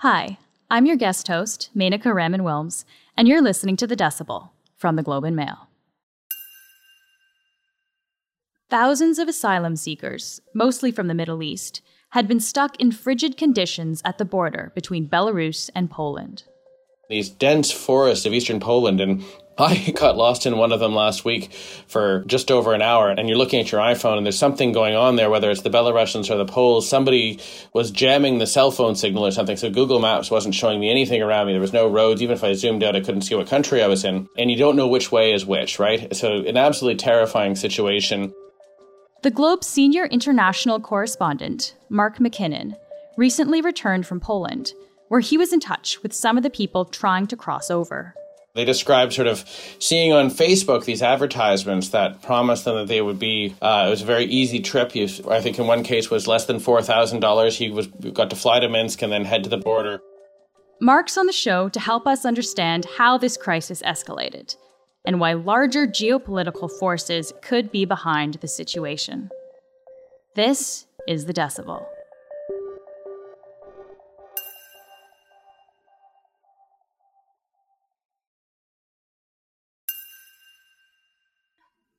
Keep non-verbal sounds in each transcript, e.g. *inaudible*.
Hi, I'm your guest host, Menaka Raman Wilms, and you're listening to The Decibel from the Globe and Mail. Thousands of asylum seekers, mostly from the Middle East, had been stuck in frigid conditions at the border between Belarus and Poland. These dense forests of eastern Poland, and I *laughs* got lost in one of them last week for just over an hour. And you're looking at your iPhone, and there's something going on there, whether it's the Belarusians or the Poles. Somebody was jamming the cell phone signal or something. So Google Maps wasn't showing me anything around me. There was no roads. Even if I zoomed out, I couldn't see what country I was in. And you don't know which way is which, right? So, an absolutely terrifying situation. The Globe's senior international correspondent, Mark MacKinnon, recently returned from Poland where he was in touch with some of the people trying to cross over. They described sort of seeing on Facebook these advertisements that promised them that they would be. Uh, it was a very easy trip. He, I think in one case was less than four thousand dollars. He was got to fly to Minsk and then head to the border. Mark's on the show to help us understand how this crisis escalated and why larger geopolitical forces could be behind the situation. This is the Decibel.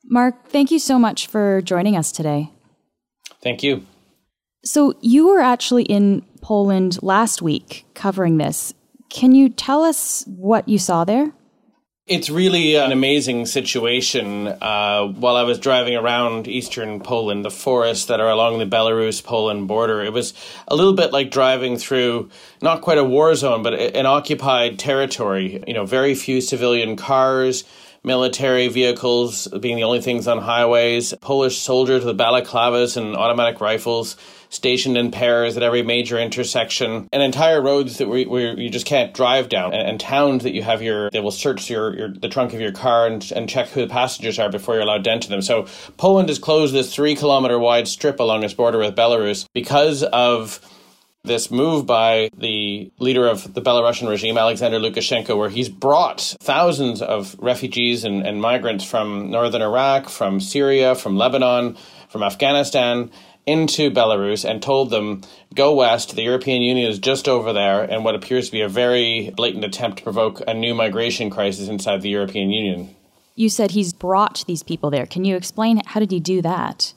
Mark, thank you so much for joining us today. Thank you. So, you were actually in Poland last week covering this. Can you tell us what you saw there? It's really an amazing situation. Uh, while I was driving around eastern Poland, the forests that are along the Belarus Poland border, it was a little bit like driving through not quite a war zone, but an occupied territory. You know, very few civilian cars, military vehicles being the only things on highways, Polish soldiers with balaclavas and automatic rifles stationed in pairs at every major intersection, and entire roads that we, you just can't drive down, and, and, towns that you have your they will search your, your the trunk of your car and, and check who the passengers are before you're allowed to enter them. So Poland has closed this three kilometer wide strip along its border with Belarus because of this move by the leader of the Belarusian regime, Alexander Lukashenko, where he's brought thousands of refugees and, and migrants from northern Iraq, from Syria, from Lebanon, from Afghanistan into Belarus and told them, go west, the European Union is just over there, and what appears to be a very blatant attempt to provoke a new migration crisis inside the European Union. You said he's brought these people there. Can you explain how did he do that?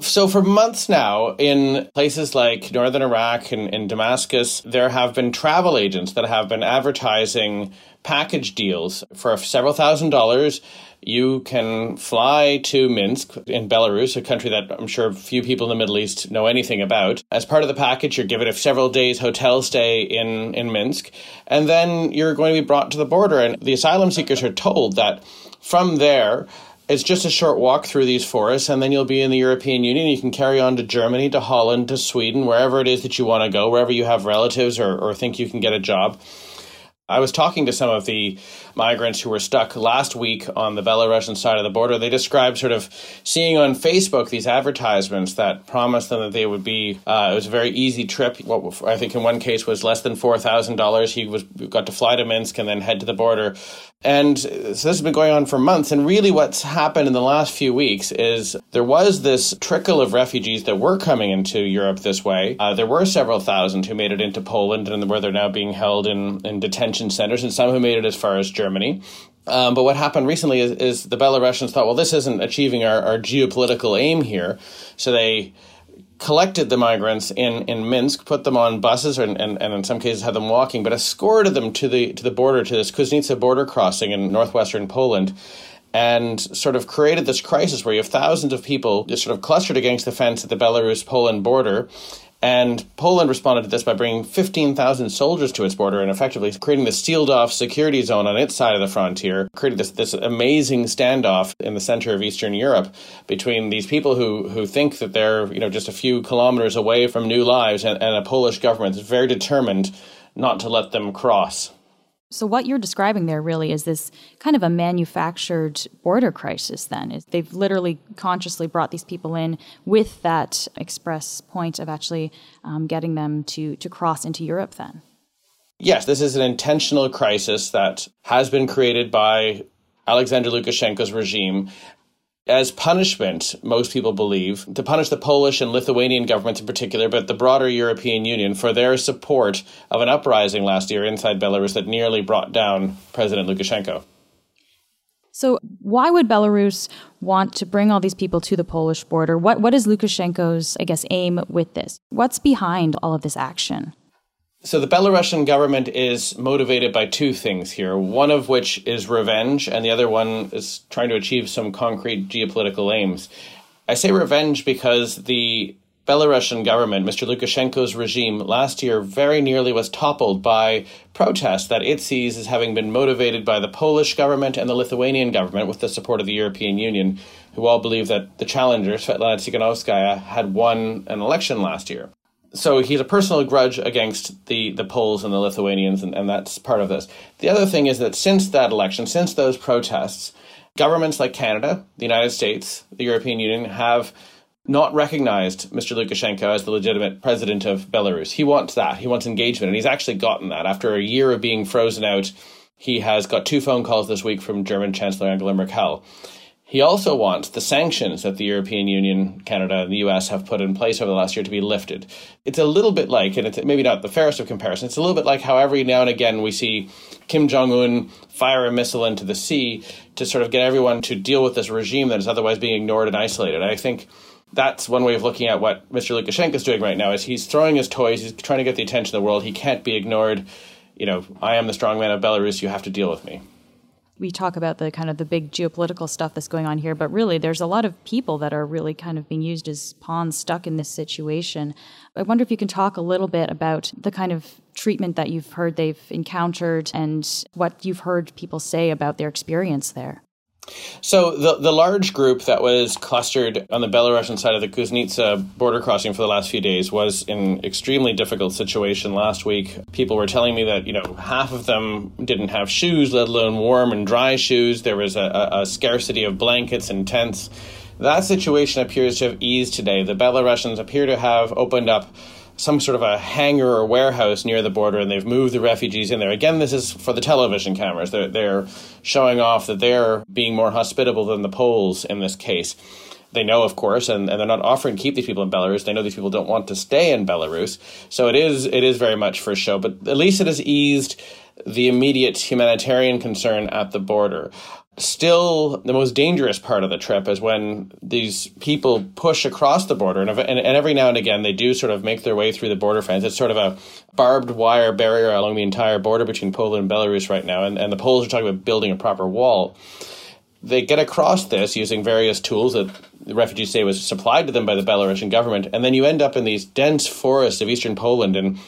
So, for months now, in places like northern Iraq and in Damascus, there have been travel agents that have been advertising package deals for several thousand dollars. You can fly to Minsk in Belarus, a country that I'm sure few people in the Middle East know anything about. As part of the package, you're given a several days hotel stay in, in Minsk, and then you're going to be brought to the border. And the asylum seekers are told that from there, it's just a short walk through these forests, and then you'll be in the European Union. You can carry on to Germany, to Holland, to Sweden, wherever it is that you want to go, wherever you have relatives or, or think you can get a job. I was talking to some of the migrants who were stuck last week on the Belarusian side of the border. They described sort of seeing on Facebook these advertisements that promised them that they would be. Uh, it was a very easy trip. What I think in one case was less than four thousand dollars. He was got to fly to Minsk and then head to the border. And so this has been going on for months. And really, what's happened in the last few weeks is there was this trickle of refugees that were coming into Europe this way. Uh, there were several thousand who made it into Poland and where they're now being held in, in detention centers, and some who made it as far as Germany. Um, but what happened recently is, is, the Belarusians thought, well, this isn't achieving our, our geopolitical aim here. So they collected the migrants in, in Minsk, put them on buses, and, and, and in some cases had them walking, but escorted them to the to the border to this Kuźnica border crossing in northwestern Poland, and sort of created this crisis where you have thousands of people just sort of clustered against the fence at the Belarus Poland border, and Poland responded to this by bringing 15,000 soldiers to its border and effectively creating the sealed off security zone on its side of the frontier, creating this, this amazing standoff in the center of Eastern Europe between these people who, who think that they're you know, just a few kilometers away from new lives and, and a Polish government that's very determined not to let them cross. So what you're describing there really is this kind of a manufactured border crisis then. Is they've literally consciously brought these people in with that express point of actually um, getting them to to cross into Europe then. Yes, this is an intentional crisis that has been created by Alexander Lukashenko's regime as punishment, most people believe, to punish the Polish and Lithuanian governments in particular, but the broader European Union for their support of an uprising last year inside Belarus that nearly brought down President Lukashenko. So, why would Belarus want to bring all these people to the Polish border? What what is Lukashenko's, I guess, aim with this? What's behind all of this action? So the Belarusian government is motivated by two things here, one of which is revenge, and the other one is trying to achieve some concrete geopolitical aims. I say revenge because the Belarusian government, Mr. Lukashenko's regime, last year very nearly was toppled by protests that it sees as having been motivated by the Polish government and the Lithuanian government with the support of the European Union, who all believe that the challenger, Svetlana Tikhanovskaya, had won an election last year so he's a personal grudge against the, the Poles and the Lithuanians, and, and that's part of this. The other thing is that since that election, since those protests, governments like Canada, the United States, the European Union have not recognized Mr. Lukashenko as the legitimate president of Belarus. He wants that. He wants engagement, and he's actually gotten that. After a year of being frozen out, he has got two phone calls this week from German Chancellor Angela Merkel. He also wants the sanctions that the European Union, Canada, and the US have put in place over the last year to be lifted. It's a little bit like, and it's maybe not the fairest of comparisons, it's a little bit like how every now and again we see Kim Jong un fire a missile into the sea to sort of get everyone to deal with this regime that is otherwise being ignored and isolated. I think that's one way of looking at what Mr. Lukashenko is doing right now is he's throwing his toys, he's trying to get the attention of the world. He can't be ignored. You know, I am the strongman of Belarus, you have to deal with me we talk about the kind of the big geopolitical stuff that's going on here, but really there's a lot of people that are really kind of being used as pawns stuck in this situation. I wonder if you can talk a little bit about the kind of treatment that you've heard they've encountered and what you've heard people say about their experience there. So the the large group that was clustered on the Belarusian side of the Kuźnica border crossing for the last few days was in extremely difficult situation last week. People were telling me that you know half of them didn't have shoes, let alone warm and dry shoes. There was a, a scarcity of blankets and tents. That situation appears to have eased today. The Belarusians appear to have opened up some sort of a hangar or warehouse near the border and they've moved the refugees in there. Again, this is for the television cameras. They're, they're showing off that they're being more hospitable than the Poles in this case. They know, of course, and, and they're not offering to keep these people in Belarus. They know these people don't want to stay in Belarus. So it is it is very much for show, but at least it has eased the immediate humanitarian concern at the border still the most dangerous part of the trip is when these people push across the border and, and, and, every now and again they do sort of make their way through the border fence. It's sort of a barbed wire barrier along the entire border between poland and belarus right now and, and the poles are talking about building a proper wall. They get across this using various tools that the refugees say was supplied to them by the belarusian government and then you end up in these dense forests of eastern poland and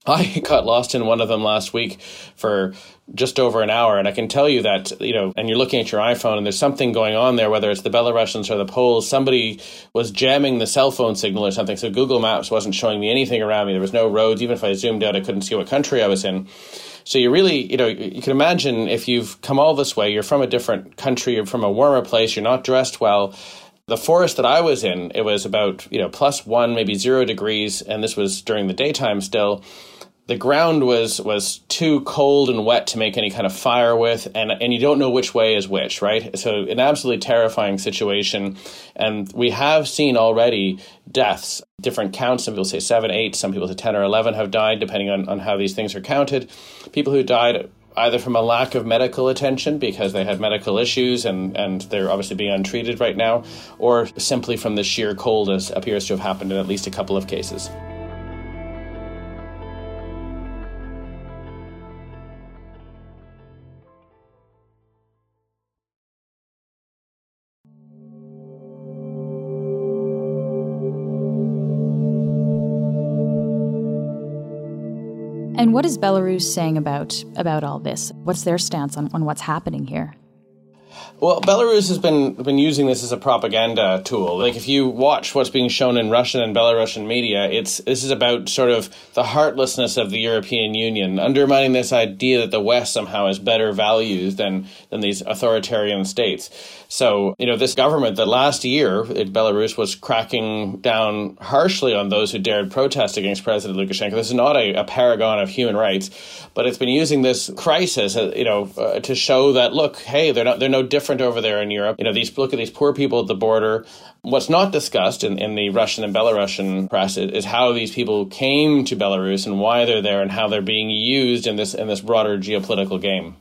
*laughs* I got lost in one of them last week for just over an hour. And I can tell you that, you know, and you're looking at your iPhone and there's something going on there, whether it's the Belarusians or the Poles, somebody was jamming the cell phone signal or something. So Google Maps wasn't showing me anything around me. There was no roads. Even if I zoomed out, I couldn't see what country I was in. So you really, you know, you can imagine if you've come all this way, you're from a different country, you're from a warmer place, you're not dressed well. The forest that I was in, it was about, you know, plus one, maybe zero degrees, and this was during the daytime still. The ground was was too cold and wet to make any kind of fire with and and you don't know which way is which right? So an absolutely terrifying situation and we have seen already deaths. Different counts some people say 7 8 some people say 10 or 11 have died depending on, on how these things are counted. People who died either from a lack of medical attention because they had medical issues and, and they're obviously being untreated right now, or simply from the sheer cold, as appears to have happened in at least a couple of cases. And what is Belarus saying about about all this? What's their stance on, on what's happening here? Well, Belarus has been been using this as a propaganda tool. Like if you watch what's being shown in Russian and Belarusian media, it's this is about sort of the heartlessness of the European Union, undermining this idea that the West somehow has better values than than these authoritarian states. So, you know, this government that last year in Belarus was cracking down harshly on those who dared protest against President Lukashenko. This is not a, a paragon of human rights, but it's been using this crisis, uh, you know, uh, to show that look, hey, they're not they're no no different over there in Europe. You know, these look at these poor people at the border. What's not discussed in, in the Russian and Belarusian press is, is how these people came to Belarus and why they're there and how they're being used in this in this broader geopolitical game.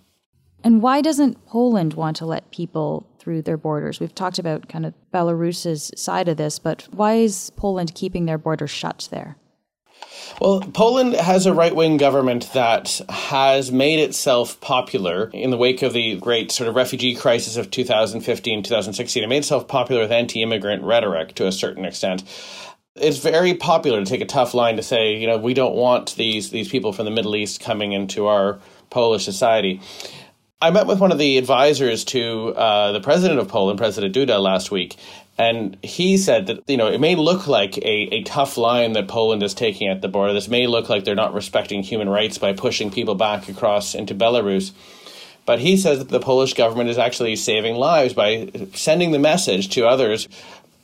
And why doesn't Poland want to let people through their borders? We've talked about kind of Belarus's side of this, but why is Poland keeping their borders shut there? Well, Poland has a right wing government that has made itself popular in the wake of the great sort of refugee crisis of 2015 2016. It made itself popular with anti immigrant rhetoric to a certain extent. It's very popular to take a tough line to say, you know, we don't want these these people from the Middle East coming into our Polish society. I met with one of the advisors to uh, the president of Poland, President Duda, last week, and he said that, you know, it may look like a, a tough line that Poland is taking at the border. This may look like they're not respecting human rights by pushing people back across into Belarus. But he says that the Polish government is actually saving lives by sending the message to others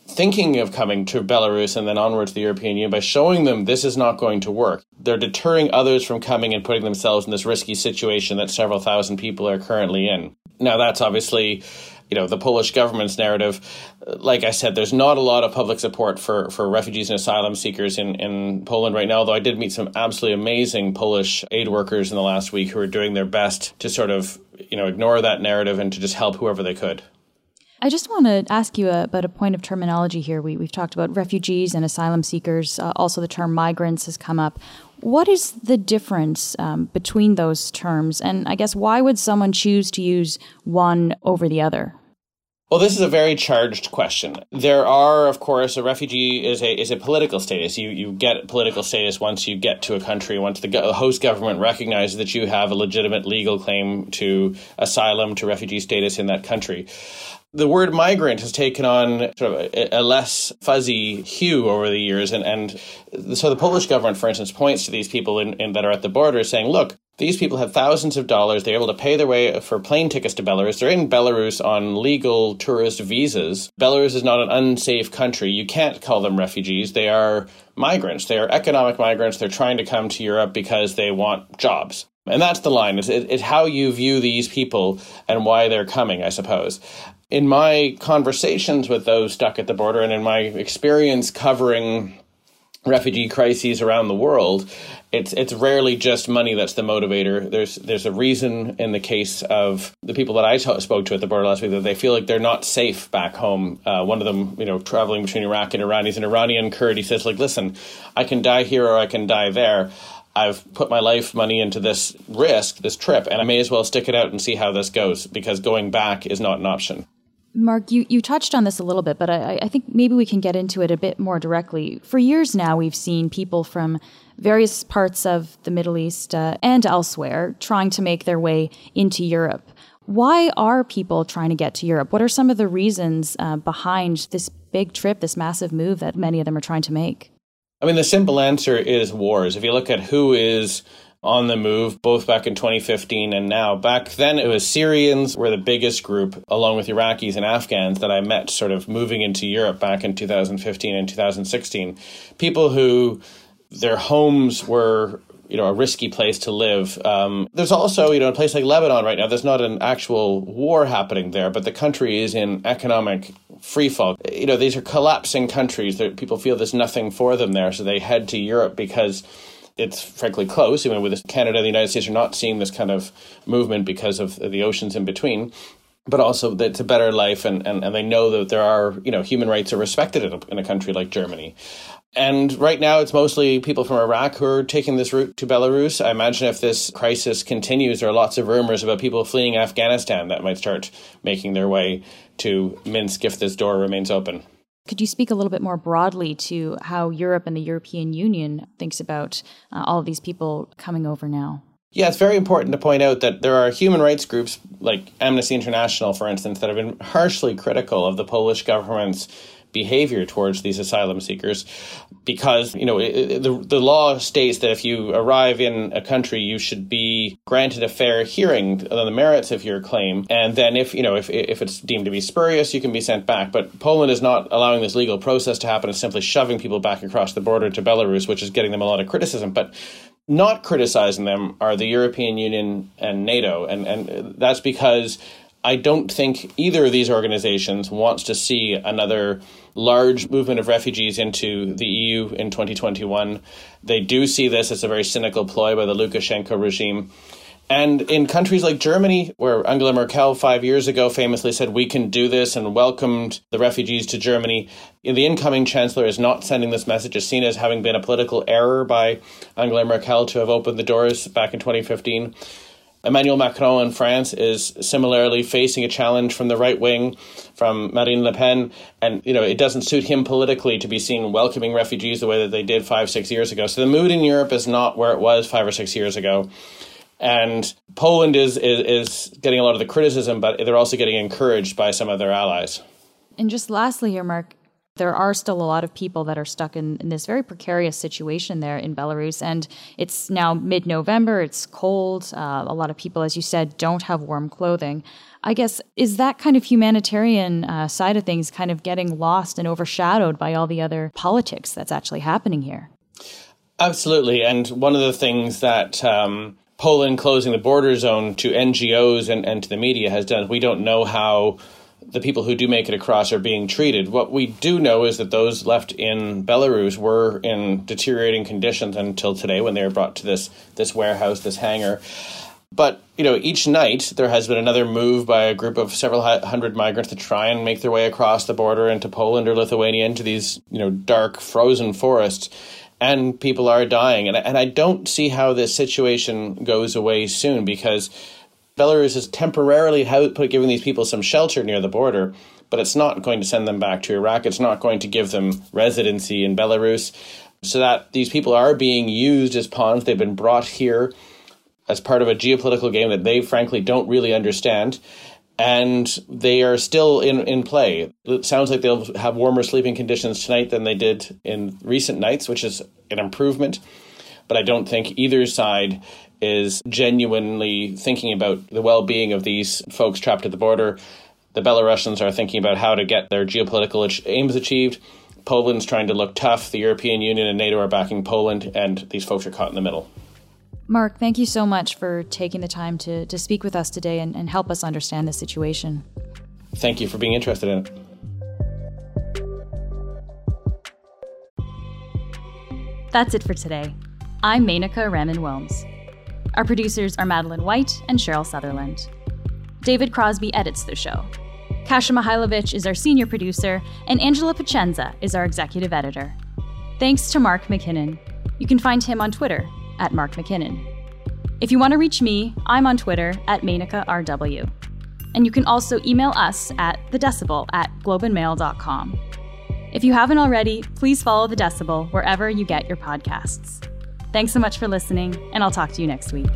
thinking of coming to Belarus and then onward to the European Union by showing them this is not going to work. They're deterring others from coming and putting themselves in this risky situation that several thousand people are currently in. Now, that's obviously you know the Polish government's narrative. Like I said, there's not a lot of public support for for refugees and asylum seekers in in Poland right now. Although I did meet some absolutely amazing Polish aid workers in the last week who are doing their best to sort of you know ignore that narrative and to just help whoever they could. I just want to ask you about a point of terminology here. We, we've talked about refugees and asylum seekers. Uh, also, the term migrants has come up. What is the difference um, between those terms? And I guess why would someone choose to use one over the other? Well, this is a very charged question. There are, of course, a refugee is a is a political status. You you get political status once you get to a country, once the, the host government recognizes that you have a legitimate legal claim to asylum to refugee status in that country the word migrant has taken on sort of a, a, less fuzzy hue over the years. And, and so the Polish government, for instance, points to these people in, in, that are at the border saying, look, these people have thousands of dollars. They're able to pay their way for plane tickets to Belarus. They're in Belarus on legal tourist visas. Belarus is not an unsafe country. You can't call them refugees. They are migrants. They are economic migrants. They're trying to come to Europe because they want jobs. And that's the line. It's, it's how you view these people and why they're coming, I suppose in my conversations with those stuck at the border and in my experience covering refugee crises around the world, it's it's rarely just money that's the motivator. There's there's a reason in the case of the people that I t- spoke to at the border last week that they feel like they're not safe back home. Uh, one of them, you know, traveling between Iraq and Iran, he's an Iranian Kurd. He says, like, listen, I can die here or I can die there. I've put my life money into this risk, this trip, and I may as well stick it out and see how this goes because going back is not an option. Mark, you, you touched on this a little bit, but I, I think maybe we can get into it a bit more directly. For years now, we've seen people from various parts of the Middle East uh, and elsewhere trying to make their way into Europe. Why are people trying to get to Europe? What are some of the reasons uh, behind this big trip, this massive move that many of them are trying to make? I mean, the simple answer is wars. If you look at who is on the move, both back in 2015 and now. Back then, it was Syrians were the biggest group, along with Iraqis and Afghans, that I met sort of moving into Europe back in 2015 and 2016. People who their homes were you know a risky place to live. Um, there's also you know a place like Lebanon right now. There's not an actual war happening there, but the country is in economic freefall. You know these are collapsing countries. People feel there's nothing for them there, so they head to Europe because it's frankly close. Even with Canada and the United States are not seeing this kind of movement because of the oceans in between. But also that it's a better life, and, and, and they know that there are, you know, human rights are respected in a, in a country like Germany. And right now, it's mostly people from Iraq who are taking this route to Belarus. I imagine if this crisis continues, there are lots of rumors about people fleeing Afghanistan that might start making their way to Minsk if this door remains open. Could you speak a little bit more broadly to how Europe and the European Union thinks about uh, all of these people coming over now? Yeah, it's very important to point out that there are human rights groups like Amnesty International, for instance, that have been harshly critical of the Polish government's behavior towards these asylum seekers because you know it, the the law states that if you arrive in a country you should be granted a fair hearing on the merits of your claim. And then if you know if if it's deemed to be spurious you can be sent back. But Poland is not allowing this legal process to happen. It's simply shoving people back across the border to Belarus which is getting them a lot of criticism. But not criticizing them are the European Union and NATO. And and that's because I don't think either of these organizations wants to see another large movement of refugees into the EU in 2021. They do see this as a very cynical ploy by the Lukashenko regime. And in countries like Germany, where Angela Merkel five years ago famously said, we can do this and welcomed the refugees to Germany, the incoming chancellor is not sending this message, is seen as having been a political error by Angela Merkel to have opened the doors back in 2015. Emmanuel Macron in France is similarly facing a challenge from the right wing, from Marine Le Pen, and you know it doesn't suit him politically to be seen welcoming refugees the way that they did five, six years ago. So the mood in Europe is not where it was five or six years ago. And Poland is, is, is getting a lot of the criticism, but they're also getting encouraged by some of their allies. And just lastly here, Mark, there are still a lot of people that are stuck in, in this very precarious situation there in Belarus. And it's now mid November, it's cold. Uh, a lot of people, as you said, don't have warm clothing. I guess, is that kind of humanitarian uh, side of things kind of getting lost and overshadowed by all the other politics that's actually happening here? Absolutely. And one of the things that um, Poland closing the border zone to NGOs and, and to the media has done, we don't know how the people who do make it across are being treated. What we do know is that those left in Belarus were in deteriorating conditions until today when they were brought to this this warehouse, this hangar. But you know, each night there has been another move by a group of several hundred migrants to try and make their way across the border into Poland or Lithuania into these you know dark frozen forests, and people are dying. And and I don't see how this situation goes away soon because Belarus is temporarily giving these people some shelter near the border, but it's not going to send them back to Iraq. It's not going to give them residency in Belarus. So that these people are being used as pawns. They've been brought here as part of a geopolitical game that they frankly don't really understand. And they are still in, in play. It sounds like they'll have warmer sleeping conditions tonight than they did in recent nights, which is an improvement. But I don't think either side is genuinely thinking about the well being of these folks trapped at the border. The Belarusians are thinking about how to get their geopolitical aims achieved. Poland's trying to look tough. The European Union and NATO are backing Poland, and these folks are caught in the middle. Mark, thank you so much for taking the time to, to speak with us today and, and help us understand the situation. Thank you for being interested in it. That's it for today. I'm Menaka Raman Wilms. Our producers are Madeline White and Cheryl Sutherland. David Crosby edits the show. Kasia Mihailovic is our senior producer, and Angela Pacienza is our executive editor. Thanks to Mark MacKinnon. You can find him on Twitter at Mark MacKinnon. If you want to reach me, I'm on Twitter at MenakaRW. And you can also email us at thedecibel at globeandmail.com. If you haven't already, please follow The Decibel wherever you get your podcasts. Thanks so much for listening, and I'll talk to you next week.